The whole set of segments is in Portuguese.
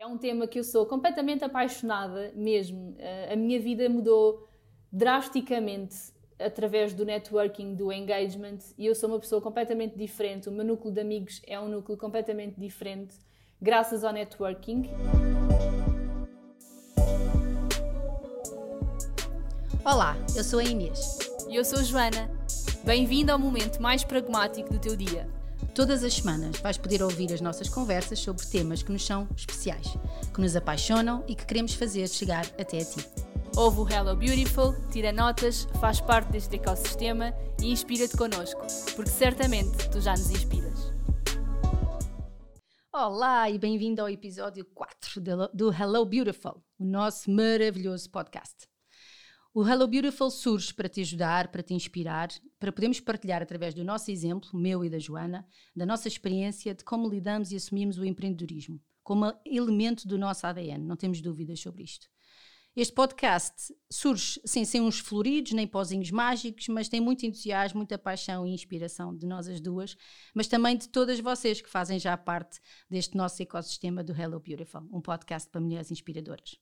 É um tema que eu sou completamente apaixonada mesmo. Eh, a minha vida mudou drasticamente através do networking, do engagement, e eu sou uma pessoa completamente diferente. O meu núcleo de amigos é um núcleo completamente diferente, graças ao networking. Olá, eu sou a Inês. E eu sou a Joana. Bem-vindo ao momento mais pragmático do teu dia. Todas as semanas vais poder ouvir as nossas conversas sobre temas que nos são especiais, que nos apaixonam e que queremos fazer chegar até a ti. Ouve o Hello Beautiful, tira notas, faz parte deste ecossistema e inspira-te connosco, porque certamente tu já nos inspiras. Olá e bem-vindo ao episódio 4 do Hello Beautiful, o nosso maravilhoso podcast. O Hello Beautiful surge para te ajudar, para te inspirar, para podermos partilhar através do nosso exemplo, meu e da Joana, da nossa experiência de como lidamos e assumimos o empreendedorismo, como elemento do nosso ADN, não temos dúvidas sobre isto. Este podcast surge sem ser uns floridos nem pozinhos mágicos, mas tem muito entusiasmo, muita paixão e inspiração de nós as duas, mas também de todas vocês que fazem já parte deste nosso ecossistema do Hello Beautiful, um podcast para mulheres inspiradoras.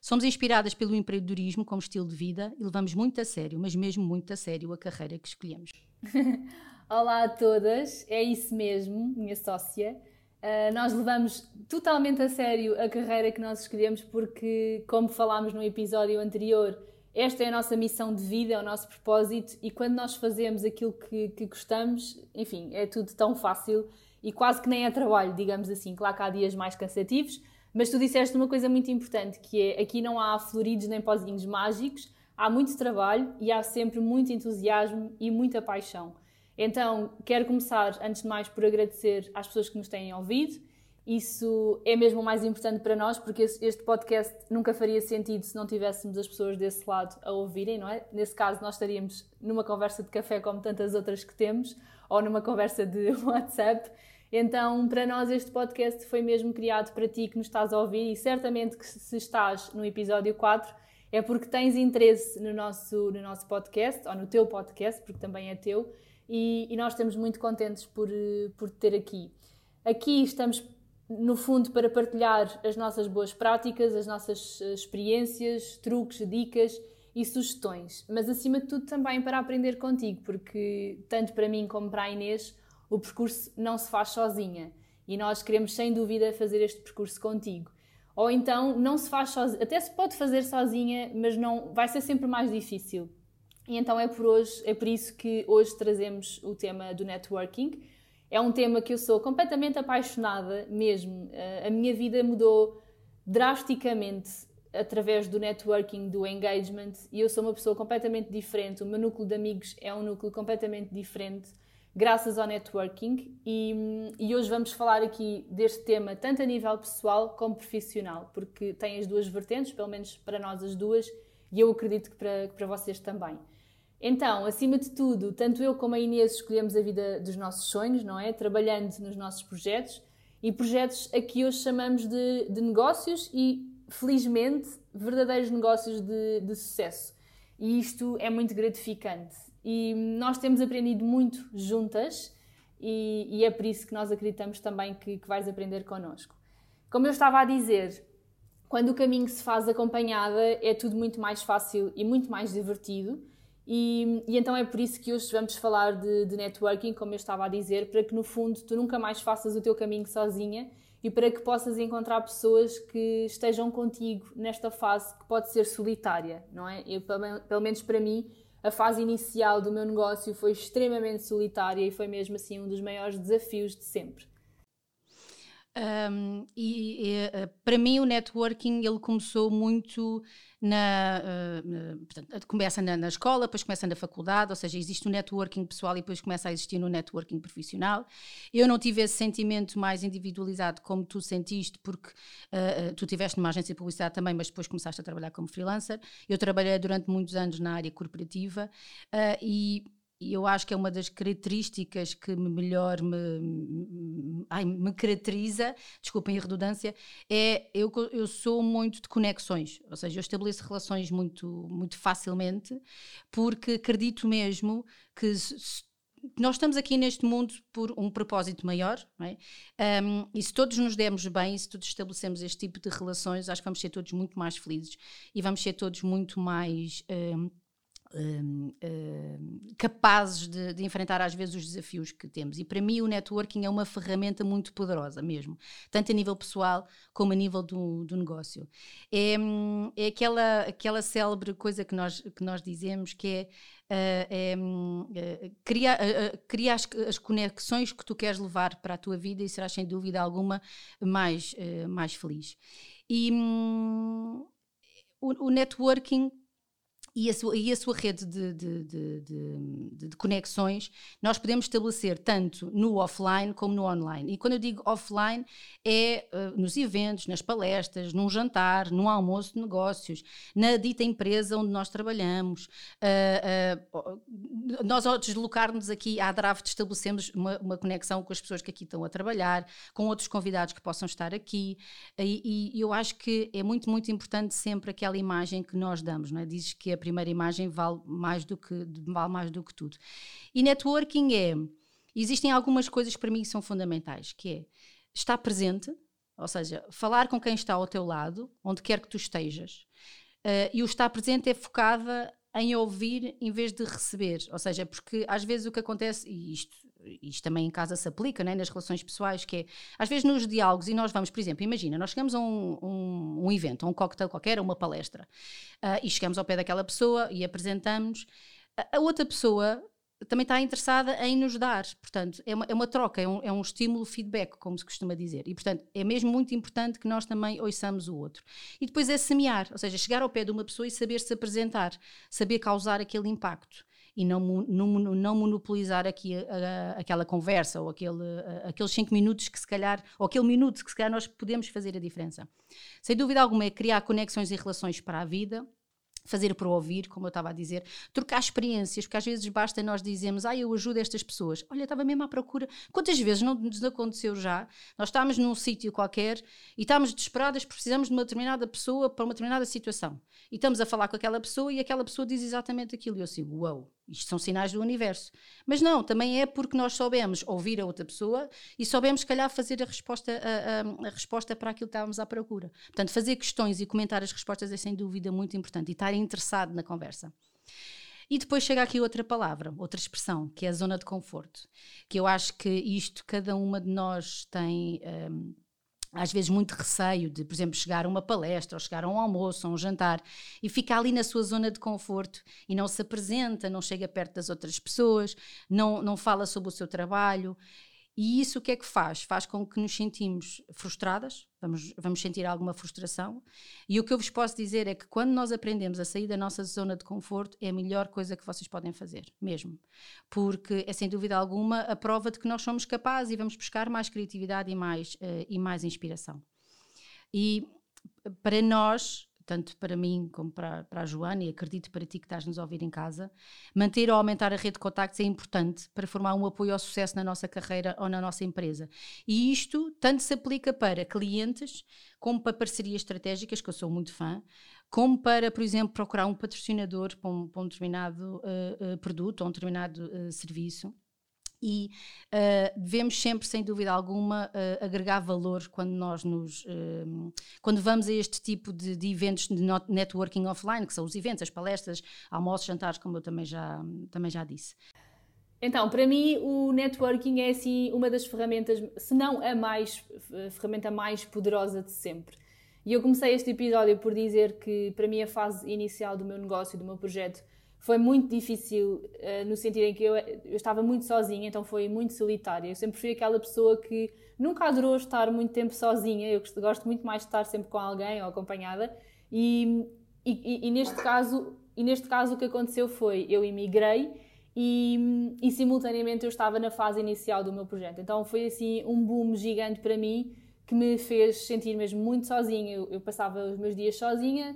Somos inspiradas pelo empreendedorismo como estilo de vida e levamos muito a sério, mas mesmo muito a sério, a carreira que escolhemos. Olá a todas, é isso mesmo, minha sócia. Uh, nós levamos totalmente a sério a carreira que nós escolhemos porque, como falámos no episódio anterior, esta é a nossa missão de vida, é o nosso propósito e quando nós fazemos aquilo que, que gostamos, enfim, é tudo tão fácil e quase que nem é trabalho, digamos assim. Claro que há dias mais cansativos, mas tu disseste uma coisa muito importante, que é aqui não há floridos nem pozinhos mágicos, há muito trabalho e há sempre muito entusiasmo e muita paixão. Então, quero começar, antes de mais, por agradecer às pessoas que nos têm ouvido. Isso é mesmo o mais importante para nós, porque este podcast nunca faria sentido se não tivéssemos as pessoas desse lado a ouvirem, não é? Nesse caso, nós estaríamos numa conversa de café como tantas outras que temos, ou numa conversa de WhatsApp. Então, para nós, este podcast foi mesmo criado para ti que nos estás a ouvir e certamente que se estás no episódio 4 é porque tens interesse no nosso, no nosso podcast, ou no teu podcast, porque também é teu, e, e nós estamos muito contentes por, por te ter aqui. Aqui estamos, no fundo, para partilhar as nossas boas práticas, as nossas eh, experiências, truques, dicas e sugestões, mas acima de tudo também para aprender contigo, porque tanto para mim como para a Inês o percurso não se faz sozinha e nós queremos sem dúvida fazer este percurso contigo. Ou então não se faz sozinha, até se pode fazer sozinha, mas não vai ser sempre mais difícil. E então é por hoje, é por isso que hoje trazemos o tema do networking. É um tema que eu sou completamente apaixonada mesmo. Eh, a minha vida mudou drasticamente através do networking, do engagement, e eu sou uma pessoa completamente diferente. O meu núcleo de amigos é um núcleo completamente diferente graças ao networking e, e, hoje vamos falar aqui deste tema tanto a nível pessoal como profissional, porque tem as duas vertentes, pelo menos para nós as duas, e eu acredito que para, que para vocês também. Então, acima de tudo, tanto eu como a Inês escolhemos a vida dos nossos sonhos, não é? Trabalhando nos nossos projetos e projetos a que hoje chamamos de, de negócios e, felizmente, verdadeiros negócios de, de sucesso. E isto é muito gratificante. E nós temos aprendido muito juntas e, e é por isso que nós acreditamos também que, que vais aprender connosco. Como eu estava a dizer, quando o caminho se faz acompanhada é tudo muito mais fácil e muito mais divertido. E, e, então é por isso que hoje vamos falar de, de, networking, como eu estava a dizer, para que no fundo tu nunca mais faças o teu caminho sozinha e para que possas encontrar pessoas que estejam contigo nesta fase que pode ser solitária, não é? Eu, pelo menos para mim, a fase inicial do meu negócio foi extremamente solitária e foi mesmo assim um dos maiores desafios de sempre. Um, e, e, eh, para mim o networking ele começou muito na, uh, começa na, na, escola, depois começa na faculdade, ou seja, existe um networking pessoal e depois começa a existir um networking profissional. Eu não tive esse sentimento mais individualizado como tu sentiste, porque uh, tu tiveste numa agência de publicidade também, mas depois começaste a trabalhar como freelancer. Eu trabalhei durante muitos anos na área corporativa uh, e e eu acho que é uma das características que melhor me, ai, me caracteriza, desculpem a redundância, é eu, eu sou muito de conexões, ou seja, eu estabeleço relações muito, muito facilmente, porque acredito mesmo que se, nós estamos aqui neste mundo por um propósito maior, é? um, e se todos nos demos bem, se todos estabelecemos este tipo de relações, acho que vamos ser todos muito mais felizes e vamos ser todos muito mais um, um, um, capazes de, de, enfrentar às vezes os desafios que temos. E para mim o networking é uma ferramenta muito poderosa mesmo, tanto a nível pessoal como a nível do, do negócio. É, é aquela, aquela célebre coisa que nós, que nós dizemos que é Uh, é, uh, cria, uh, cria as, as, conexões que tu queres levar para a tua vida e serás sem dúvida alguma mais, mais feliz. E o, o, networking e a sua, e a sua rede de, de, de, de, conexões nós podemos estabelecer tanto no offline como no online. E quando eu digo offline, é uh, nos eventos, nas palestras, num jantar, num almoço de negócios, na dita empresa onde nós trabalhamos. Uh, uh, nós, ao deslocar-nos aqui à Draft, estabelecemos uma, uma, conexão com as pessoas que aqui estão a trabalhar, com outros convidados que possam estar aqui. E, e eu acho que é muito, muito importante sempre aquela imagem que nós damos. Não é? Dizes que a primeira imagem vale mais do que, vale mais do que tudo. E networking é. Existem algumas coisas para mim que são fundamentais, que é estar presente, ou seja, falar com quem está ao teu lado, onde quer que tu estejas. Uh, e o estar presente é focada em ouvir em vez de receber. Ou seja, porque às vezes o que acontece, e isto, isto também em casa se aplica, né, nas relações pessoais, que é, às vezes nos diálogos, e nós vamos, por exemplo, imagina, nós chegamos a um, um, um evento, a um cocktail qualquer, a uma palestra, uh, e chegamos ao pé daquela pessoa e apresentamos, a, a outra pessoa também está interessada em nos dar. Portanto, é uma, é uma troca, é um, é um estímulo feedback, como se costuma dizer. E, portanto, é mesmo muito importante que nós também ouçamos o outro. E depois é semear, ou seja, chegar ao pé de uma pessoa e saber se apresentar, saber causar aquele impacto e não, não, não monopolizar aqui a, a, aquela conversa ou aquele, a, aqueles cinco minutos que se calhar, ou aquele minuto que se calhar nós podemos fazer a diferença. Sem dúvida alguma é criar conexões e relações para a vida, fazer para ouvir, como eu estava a dizer, trocar experiências, porque às vezes basta nós dizermos, ah, eu ajudo estas pessoas. Olha, estava mesmo à procura. Quantas vezes não nos aconteceu já? Nós estávamos num sítio qualquer e estávamos desesperadas, precisamos de uma determinada pessoa para uma determinada situação. E estamos a falar com aquela pessoa e aquela pessoa diz exatamente aquilo. E eu assim, uau, wow, isto são sinais do universo. Mas não, também é porque nós soubemos ouvir a outra pessoa e soubemos, se calhar, fazer a resposta, a, a, a, resposta para aquilo que estávamos à procura. Portanto, fazer questões e comentar as respostas é sem dúvida muito importante e estar interessado na conversa. E depois chega aqui outra palavra, outra expressão, que é a zona de conforto. Que eu acho que isto, cada uma de nós tem. Um, às vezes muito receio de, por exemplo, chegar a uma palestra ou chegar a um almoço ou um jantar e ficar ali na sua zona de conforto e não se apresenta, não chega perto das outras pessoas, não, não fala sobre o seu trabalho e isso o que é que faz? Faz com que nos sentimos frustradas, vamos, vamos sentir alguma frustração. E o que eu vos posso dizer é que quando nós aprendemos a sair da nossa zona de conforto, é a melhor coisa que vocês podem fazer, mesmo. Porque é sem dúvida alguma a prova de que nós somos capazes e vamos buscar mais criatividade e mais, uh, e mais inspiração. E para nós, tanto para mim como para, para a Joana, e acredito para ti que estás nos a ouvir em casa, manter ou aumentar a rede de contactos é importante para formar um apoio ao sucesso na nossa carreira ou na nossa empresa. E isto tanto se aplica para clientes, como para parcerias estratégicas, que eu sou muito fã, como para, por exemplo, procurar um patrocinador para um, para um determinado uh, uh, produto ou um determinado uh, serviço e uh, devemos sempre, sem dúvida alguma, uh, agregar valor quando nós nos uh, quando vamos a este tipo de, de, eventos de networking offline, que são os eventos, as palestras, almoços, jantares, como eu também já, também já disse. Então, para mim, o networking é assim uma das ferramentas, se não a mais a ferramenta mais poderosa de sempre. E eu comecei este episódio por dizer que para mim a fase inicial do meu negócio, do meu projeto, foi muito difícil uh, no sentido em que eu, eu, estava muito sozinha, então foi muito solitária. Eu sempre fui aquela pessoa que nunca adorou estar muito tempo sozinha. Eu gosto muito mais de estar sempre com alguém ou acompanhada. E, e, e neste caso, e neste caso o que aconteceu foi eu emigrei e, e simultaneamente eu estava na fase inicial do meu projeto. Então foi assim um boom gigante para mim que me fez sentir mesmo muito sozinha. Eu, eu passava os meus dias sozinha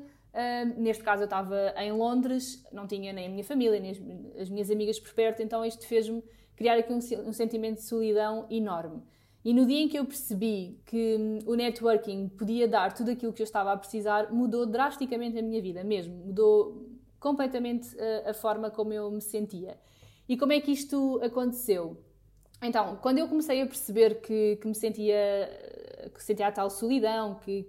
Neste caso, eu estava em Londres, não tinha nem a minha família, nem as, as minhas amigas por perto, então isto fez-me criar aqui um, um, sentimento de solidão enorme. E no dia em que eu percebi que hum, o networking podia dar tudo aquilo que eu estava a precisar, mudou drasticamente a minha vida, mesmo. Mudou completamente a, a forma como eu me sentia. E como é que isto aconteceu? Então, quando eu comecei a perceber que, que me sentia, que sentia a tal solidão, que,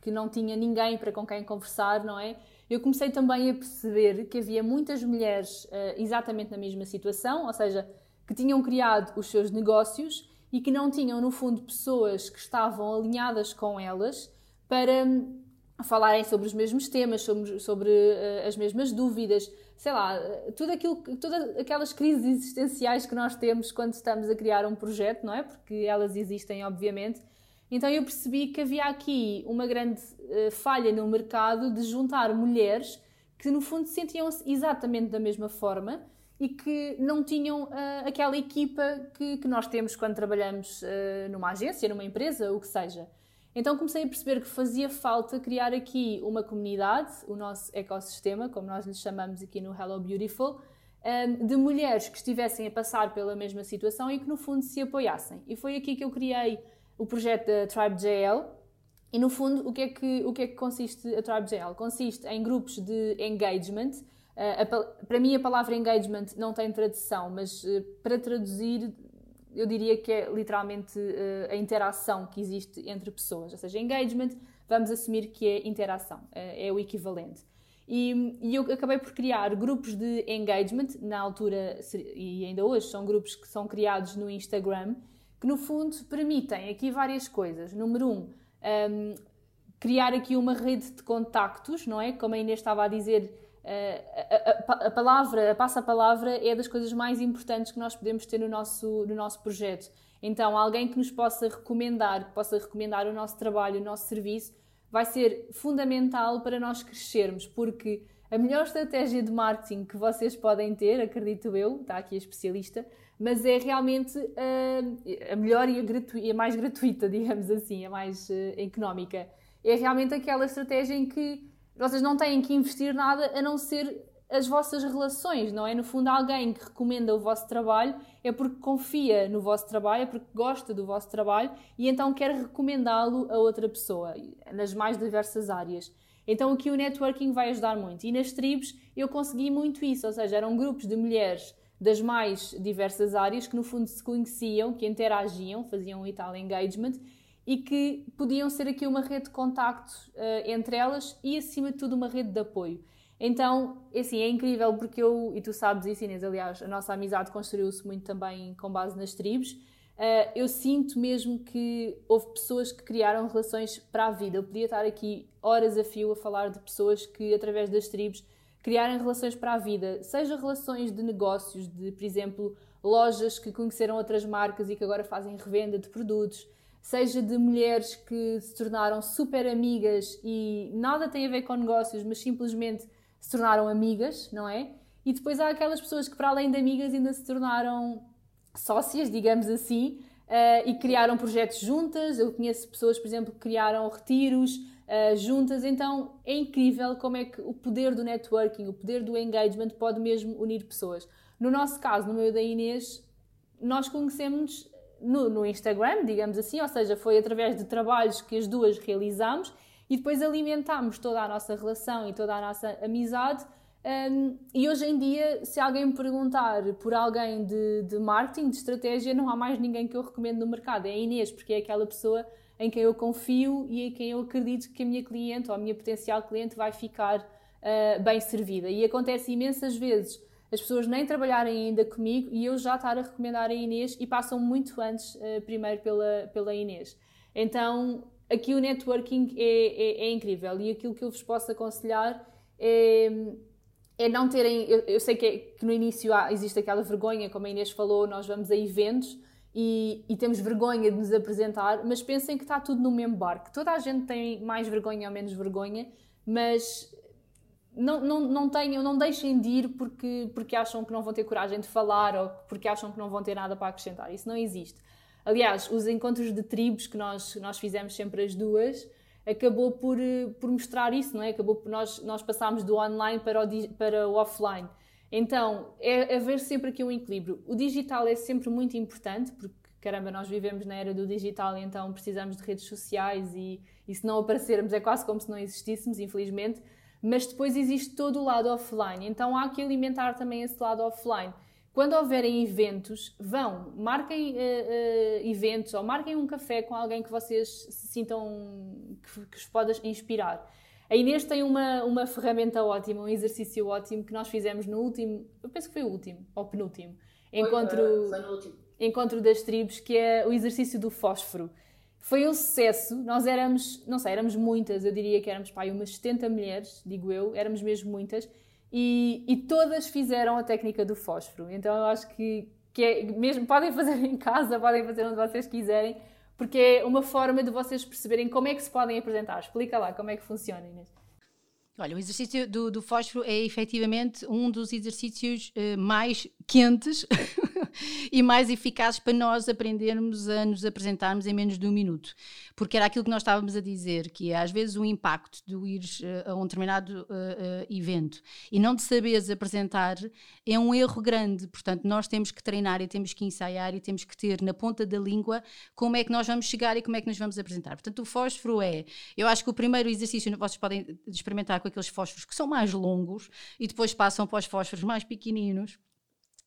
que não tinha ninguém para com quem conversar, não é? Eu comecei também a perceber que havia muitas mulheres uh, exatamente na mesma situação, ou seja, que tinham criado os seus negócios e que não tinham, no fundo, pessoas que estavam alinhadas com elas para hum, falarem sobre os mesmos temas, sobre, sobre uh, as mesmas dúvidas, sei lá, tudo aquilo, todas aquelas crises existenciais que nós temos quando estamos a criar um projeto, não é? Porque elas existem, obviamente. Então eu percebi que havia aqui uma grande uh, falha no mercado de juntar mulheres que no fundo sentiam-se exatamente da mesma forma e que não tinham uh, aquela equipa que, que, nós temos quando trabalhamos uh, numa agência, numa empresa, o que seja. Então comecei a perceber que fazia falta criar aqui uma comunidade, o nosso ecossistema, como nós lhe chamamos aqui no Hello Beautiful, de mulheres que estivessem a passar pela mesma situação e que no fundo se apoiassem. E foi aqui que eu criei o projeto da Tribe JL. E no fundo, o que é que, o que, é que consiste a Tribe JL? Consiste em grupos de engagement. Uh, para mim, a palavra engagement não tem tradução, mas uh, para traduzir eu diria que é literalmente uh, a interação que existe entre pessoas. Ou seja, engagement, vamos assumir que é interação, é o equivalente. E, e, eu acabei por criar grupos de engagement, na altura, e ainda hoje são grupos que são criados no Instagram, que no fundo permitem aqui várias coisas. Número um, um criar aqui uma rede de contactos, não é? Como a Inês estava a dizer, a, a, a, palavra, a passa-palavra é das coisas mais importantes que nós podemos ter no nosso, no nosso projeto. Então, alguém que nos possa recomendar, que possa recomendar o nosso trabalho, o nosso serviço, vai ser fundamental para nós crescermos, porque a melhor estratégia de marketing que vocês podem ter, acredito eu, está aqui a especialista, mas é realmente uh, a melhor e a, a, mais gratuita, digamos assim, a mais uh, económica. É realmente aquela estratégia em que vocês não têm que investir nada a não ser as vossas relações, não é? No fundo, alguém que recomenda o vosso trabalho é porque confia no vosso trabalho, é porque gosta do vosso trabalho e então quer recomendá-lo a outra pessoa, nas mais diversas áreas. Então aqui o networking vai ajudar muito. E nas tribos eu consegui muito isso, ou seja, eram grupos de mulheres das mais diversas áreas que no fundo se conheciam, que interagiam, faziam e tal engagement e que podiam ser aqui uma rede de contactos uh, entre elas e, acima de tudo, uma rede de apoio. Então, é assim, é incrível porque eu, e tu sabes isso, Inês, aliás, a nossa amizade construiu-se muito também com base nas tribos. Uh, eu sinto mesmo que houve pessoas que criaram relações para a vida. Eu podia estar aqui horas a fio a falar de pessoas que, através das tribos, criaram relações para a vida, seja relações de negócios, de, por exemplo, lojas que conheceram outras marcas e que agora fazem revenda de produtos, seja de mulheres que se tornaram super amigas e nada tem a ver com negócios, mas simplesmente se tornaram amigas, não é? E depois há aquelas pessoas que, para além de amigas, ainda se tornaram sócias, digamos assim, uh, e criaram projetos juntas. Eu conheço pessoas, por exemplo, que criaram retiros uh, juntas. Então é incrível como é que o poder do networking, o poder do engagement pode mesmo unir pessoas. No nosso caso, no meio da Inês, nós conhecemos no, no, Instagram, digamos assim, ou seja, foi através de trabalhos que as duas realizamos e depois alimentámos toda a nossa relação e toda a nossa amizade. Um, e hoje em dia, se alguém me perguntar por alguém de, de marketing, de estratégia, não há mais ninguém que eu recomendo no mercado. É a Inês, porque é aquela pessoa em quem eu confio e em quem eu acredito que a minha cliente ou a minha potencial cliente vai ficar uh, bem servida. E acontece imensas vezes as pessoas nem trabalharem ainda comigo e eu já estar a recomendar a Inês e passam muito antes, uh, primeiro pela, pela Inês. Então, aqui o networking é, é, é, incrível e aquilo que eu vos posso aconselhar é, é não terem. Eu, eu sei que, é, que, no início há, existe aquela vergonha, como a Inês falou, nós vamos a eventos. E, e, temos vergonha de nos apresentar, mas pensem que está tudo no mesmo barco. Toda a gente tem mais vergonha ou menos vergonha, mas não, não, não tenham, não deixem de ir porque, porque acham que não vão ter coragem de falar ou porque acham que não vão ter nada para acrescentar. Isso não existe. Aliás, os encontros de tribos que nós, nós fizemos sempre as duas acabou por, por mostrar isso, não é? Acabou por nós, nós passámos do online para o, para o offline. Então, é haver sempre aqui um equilíbrio. O digital é sempre muito importante, porque, caramba, nós vivemos na era do digital então precisamos de redes sociais e, e se não aparecermos é quase como se não existíssemos, infelizmente mas depois existe todo o lado offline. Então há que alimentar também esse lado offline. quando houverem eventos, vão, marquem uh, uh, eventos ou marquem um café com alguém que vocês se sintam que, que vos pode inspirar. A Inês tem uma, uma ferramenta ótima, um exercício ótimo que nós fizemos no último, eu penso que foi o último, ou penúltimo, encontro, foi, foi no último. encontro das tribos, que é o exercício do fósforo. Foi um sucesso, nós éramos, não sei, éramos muitas, eu diria que éramos pai, umas 70 mulheres, digo eu, éramos mesmo muitas, e, e todas fizeram a técnica do fósforo. Então eu acho que, que é, mesmo podem fazer em casa, podem fazer onde vocês quiserem, porque é uma forma de vocês perceberem como é que se podem apresentar. Explica lá como é que funciona, Inês. Olha, o exercício do, do fósforo é efetivamente um dos exercícios uh, mais quentes e mais eficazes para nós aprendermos a nos apresentarmos em menos de um minuto. Porque era aquilo que nós estávamos a dizer, que é, às vezes o impacto de ir uh, a um determinado uh, evento e não de saberes apresentar é um erro grande. Portanto, nós temos que treinar e temos que ensaiar e temos que ter na ponta da língua como é que nós vamos chegar e como é que nos vamos apresentar. Portanto, o fósforo é, eu acho que o primeiro exercício vocês podem experimentar com aqueles fósforos que são mais longos e depois passam para os fósforos mais pequeninos.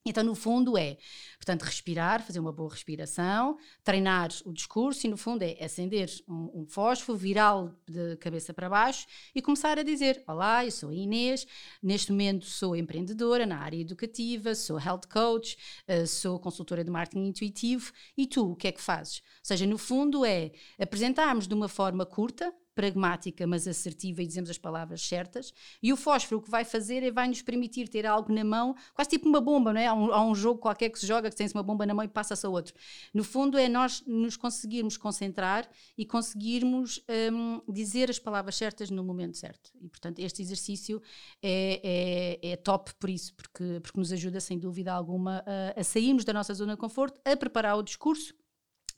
Então, no fundo, é, portanto, respirar, fazer uma boa respiração, treinar o discurso e, no fundo, é acender um, um fósforo, virá-lo de cabeça para baixo e começar a dizer: Olá, eu sou a Inês, neste momento sou empreendedora na área educativa, sou health coach, uh, sou consultora de marketing intuitivo e tu, o que é que fazes? Ou seja, no fundo, é apresentarmos de uma forma curta, pragmática, mas assertiva e dizemos as palavras certas. E o fósforo o que vai fazer é vai nos permitir ter algo na mão, quase tipo uma bomba, não é? Há um, há um jogo qualquer que se joga que tem-se uma bomba na mão e passa-se a outro. No fundo, é nós nos conseguirmos concentrar e conseguirmos um, dizer as palavras certas no momento certo. E, portanto, este exercício é, é, é top por isso, porque, porque nos ajuda, sem dúvida alguma, a, a sairmos da nossa zona de conforto, a preparar o discurso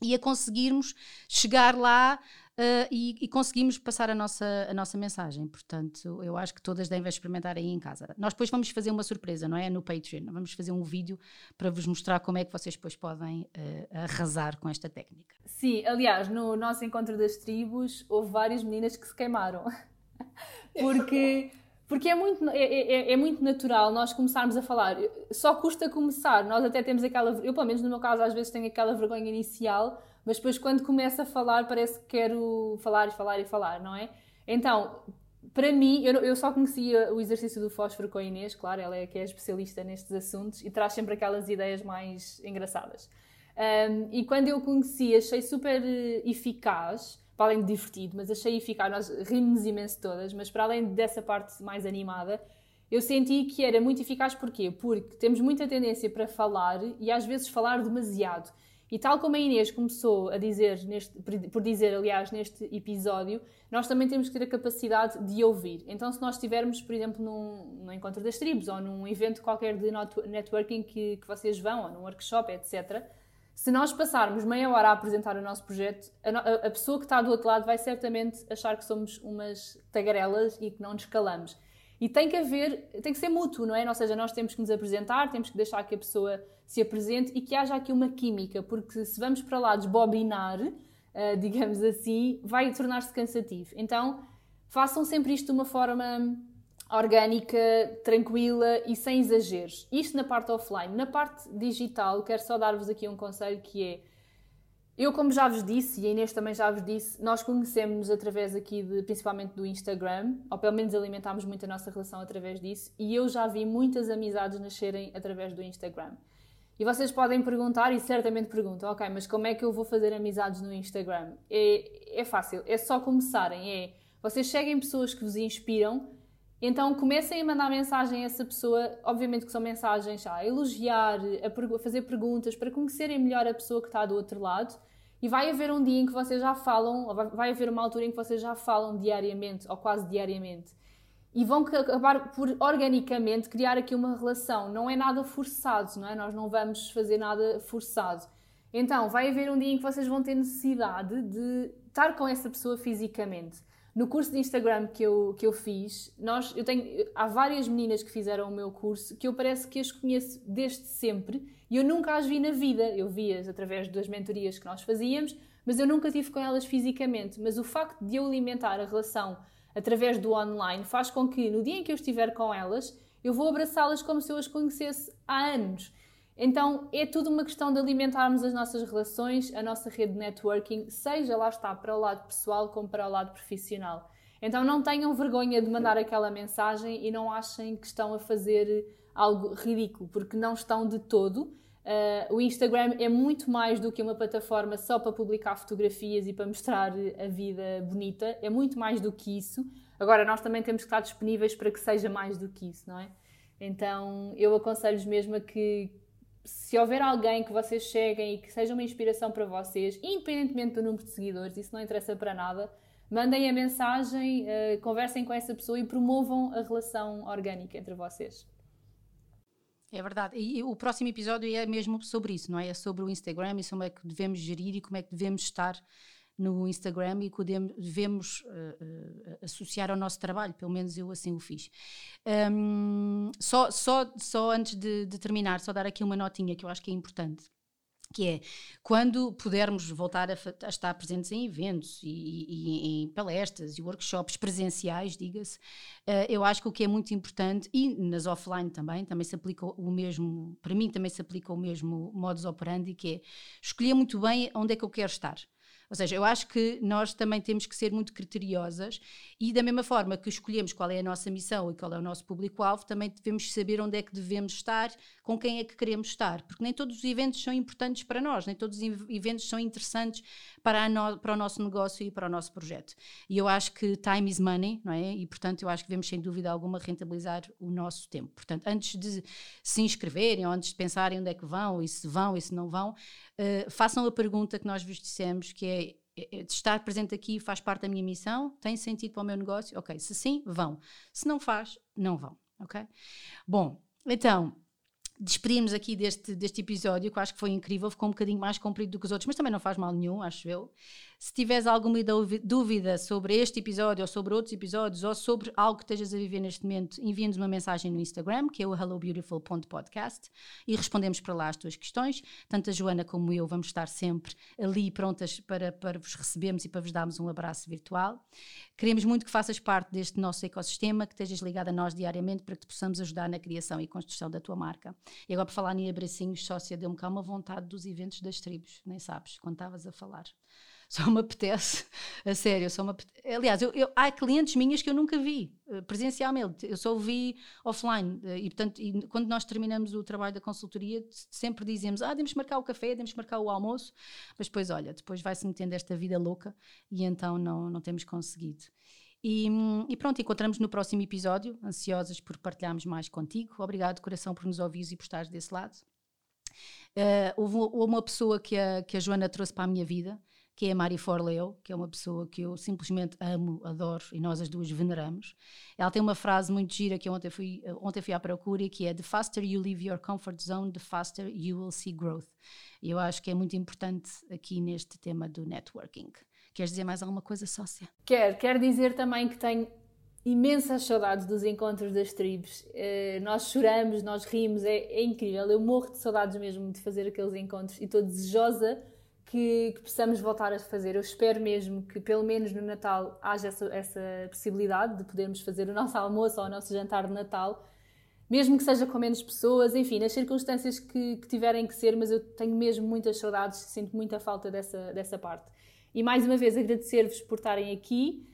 e a conseguirmos chegar lá uh, e, e, conseguimos passar a nossa, a nossa mensagem. Portanto, eu acho que todas devem experimentar aí em casa. Nós depois vamos fazer uma surpresa, não é? No Patreon. Vamos fazer um vídeo para vos mostrar como é que vocês depois podem uh, arrasar com esta técnica. Sim, aliás, no nosso encontro das tribos houve várias meninas que se queimaram. Porque. Porque é muito, é, é, é, muito natural nós começarmos a falar. Só custa começar. Nós até temos aquela. Eu, pelo menos no meu caso, às vezes tenho aquela vergonha inicial mas depois quando começa a falar parece que quero falar e falar e falar, não é? Então, para mim, eu, eu só conhecia o exercício do fósforo com a Inês, claro, ela é que é especialista nestes assuntos e traz sempre aquelas ideias mais engraçadas. Um, e quando eu conheci, achei super eficaz, para além de divertido, mas achei eficaz, nós rimos imenso todas, mas para além dessa parte mais animada, eu senti que era muito eficaz porquê? Porque temos muita tendência para falar e às vezes falar demasiado. E tal como a Inês começou a dizer, neste, por dizer, aliás, neste episódio, nós também temos que ter a capacidade de ouvir. Então, se nós estivermos, por exemplo, num, num encontro das tribos ou num evento qualquer de networking que, que vocês vão, ou num workshop, etc., se nós passarmos meia hora a apresentar o nosso projeto, a, a, pessoa que está do outro lado vai certamente achar que somos umas tagarelas e que não nos calamos. E tem que haver, tem que ser mútuo, não é? Ou seja, nós temos que nos apresentar, temos que deixar que a pessoa se apresente e que haja aqui uma química, porque se vamos para lá desbobinar, uh, digamos assim, vai tornar-se cansativo. Então, façam sempre isto de uma forma orgânica, tranquila e sem exageros. Isto na parte offline. Na parte digital, quero só dar-vos aqui um conselho que é eu, como já vos disse, e a Inês também já vos disse, nós conhecemos-nos através aqui, de, principalmente do Instagram, ou pelo menos alimentámos muito a nossa relação através disso, e eu já vi muitas amizades nascerem através do Instagram. E vocês podem perguntar, e certamente perguntam, ok, mas como é que eu vou fazer amizades no Instagram? É, é fácil, é só começarem, é, vocês seguem pessoas que vos inspiram, então comecem a mandar mensagem a essa pessoa, obviamente que são mensagens a elogiar, a, fazer perguntas, para conhecerem melhor a pessoa que está do outro lado. E vai haver um dia em que vocês já falam, vai haver uma altura em que vocês já falam diariamente, ou quase diariamente. E vão acabar por organicamente criar aqui uma relação. Não é nada forçado, não é? Nós não vamos fazer nada forçado. Então, vai haver um dia em que vocês vão ter necessidade de estar com essa pessoa fisicamente. No curso de Instagram que eu, que eu fiz, nós, eu tenho, há várias meninas que fizeram o meu curso que eu parece que as conheço desde sempre e eu nunca as vi na vida. Eu vi-as através das mentorias que nós fazíamos, mas eu nunca tive com elas fisicamente. Mas o facto de eu alimentar a relação através do online faz com que no dia em que eu estiver com elas, eu vou abraçá-las como se eu as conhecesse há anos. Então é tudo uma questão de alimentarmos as nossas relações, a nossa rede de networking, seja lá está para o lado pessoal como para o lado profissional. Então não tenham vergonha de mandar aquela mensagem e não achem que estão a fazer algo ridículo, porque não estão de todo. Uh, o Instagram é muito mais do que uma plataforma só para publicar fotografias e para mostrar a vida bonita, é muito mais do que isso. Agora, nós também temos que estar disponíveis para que seja mais do que isso, não é? Então, eu aconselho-vos mesmo a que, se houver alguém que vocês cheguem e que seja uma inspiração para vocês, independentemente do número de seguidores, isso não interessa para nada, mandem a mensagem, uh, conversem com essa pessoa e promovam a relação orgânica entre vocês. É verdade. E o próximo episódio é mesmo sobre isso, não é? É sobre o Instagram e como é que devemos gerir e como é que devemos estar no Instagram e devemos uh, uh, associar ao nosso trabalho, pelo menos eu assim o fiz. Um, só, só, só antes de, de, terminar, só dar aqui uma notinha que eu acho que é importante. Que é quando pudermos voltar a, a estar presentes em eventos e, e, e, em palestras e workshops presenciais, diga-se, uh, eu acho que o que é muito importante, e nas offline também, também se aplica o mesmo, para mim também se aplica o mesmo modus operandi, que é escolher muito bem onde é que eu quero estar. Ou seja, eu acho que nós também temos que ser muito criteriosas e, da mesma forma que escolhemos qual é a nossa missão e qual é o nosso público-alvo, também devemos saber onde é que devemos estar, com quem é que queremos estar, porque nem todos os eventos são importantes para nós, nem todos os eventos são interessantes para, no, para o nosso negócio e para o nosso projeto. E eu acho que time is money, não é? E, portanto, eu acho que devemos, sem dúvida alguma, rentabilizar o nosso tempo. Portanto, antes de se inscreverem ou antes de pensarem onde é que vão e se vão e se não vão, uh, façam a pergunta que nós vos dissemos, que é, estar presente aqui faz parte da minha missão? Tem sentido para o meu negócio? Ok, se sim, vão. Se não faz, não vão, ok? Bom, então, despedimos aqui deste, deste episódio, que acho que foi incrível, ficou um bocadinho mais comprido do que os outros, mas também não faz mal nenhum, acho eu. Se tiveres alguma dúvida sobre este episódio ou sobre outros episódios ou sobre algo que estejas a viver neste momento, envia-nos uma mensagem no Instagram, que é o hellobeautiful.podcast, e respondemos para lá as tuas questões. Tanto a Joana como eu vamos estar sempre ali prontas para, para vos recebermos e para vos darmos um abraço virtual. Queremos muito que faças parte deste nosso ecossistema, que estejas ligado a nós diariamente para que te possamos ajudar na criação e construção da tua marca. E agora, por falar em abracinhos, sócia, deu-me cá uma vontade dos eventos das tribos, nem sabes, quando estavas a falar só me apetece, a sério, só me apetece. Aliás, eu, eu, há clientes minhas que eu nunca vi eh, presencialmente, eu só vi offline. Eh, e, portanto, e quando nós terminamos o trabalho da consultoria, sempre dizemos: Ah, temos que marcar o café, temos que marcar o almoço. Mas depois, olha, depois vai-se metendo esta vida louca e então não, não temos conseguido. E, e, pronto, encontramos no próximo episódio, ansiosas por partilharmos mais contigo. Obrigado, coração, por nos ouvires e por estares desse lado. Uh, houve uma pessoa que a, que a Joana trouxe para a minha vida, que é a Mari Forleo, que é uma pessoa que eu simplesmente amo, adoro e nós as duas veneramos. Ela tem uma frase muito gira que ontem fui, ontem fui à procura que é The faster you leave your comfort zone, the faster you will see growth. E eu acho que é muito importante aqui neste tema do networking. Queres dizer mais alguma coisa, sócia? Quero. Quero dizer também que tenho imensas saudades dos encontros das tribos. Uh, nós choramos, nós rimos, é, é incrível. Eu morro de saudades mesmo de fazer aqueles encontros e estou desejosa que, que, possamos voltar a fazer. Eu espero mesmo que, pelo menos no Natal, haja essa, essa, possibilidade de podermos fazer o nosso almoço ou o nosso jantar de Natal, mesmo que seja com menos pessoas, enfim, nas circunstâncias que, que tiverem que ser, mas eu tenho mesmo muitas saudades, sinto muita falta dessa, dessa parte. E mais uma vez agradecer-vos por estarem aqui.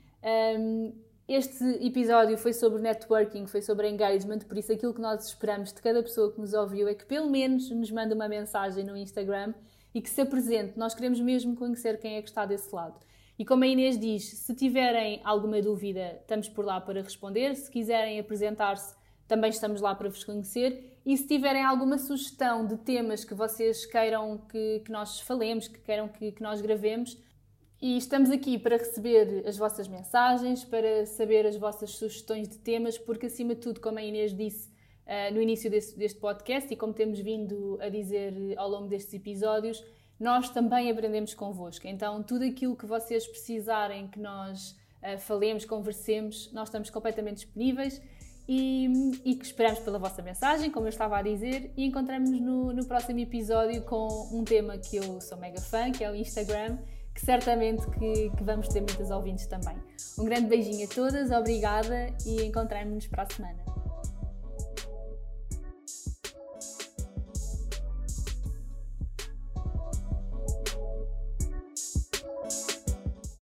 Um, este episódio foi sobre networking, foi sobre engagement, por isso aquilo que nós esperamos de cada pessoa que nos ouviu é que pelo menos nos mande uma mensagem no Instagram e que se apresente. Nós queremos mesmo conhecer quem é que está desse lado. E como a Inês diz, se tiverem alguma dúvida, estamos por lá para responder. Se quiserem apresentar-se, também estamos lá para vos conhecer. E se tiverem alguma sugestão de temas que vocês queiram que, que nós falemos, que queiram que, que nós gravemos, e estamos aqui para receber as vossas mensagens, para saber as vossas sugestões de temas, porque acima de tudo, como a Inês disse, uh, no início desse, deste podcast e como temos vindo a dizer ao longo destes episódios, nós também aprendemos convosco. Então, tudo aquilo que vocês precisarem que nós uh, falemos, conversemos, nós estamos completamente disponíveis e, e que esperamos pela vossa mensagem, como eu estava a dizer, e encontramos-nos no, no próximo episódio com um tema que eu sou mega fã, que é o Instagram, que certamente que, que vamos ter muitas ouvintes também. Um grande beijinho a todas, obrigada e encontramos-nos para a semana.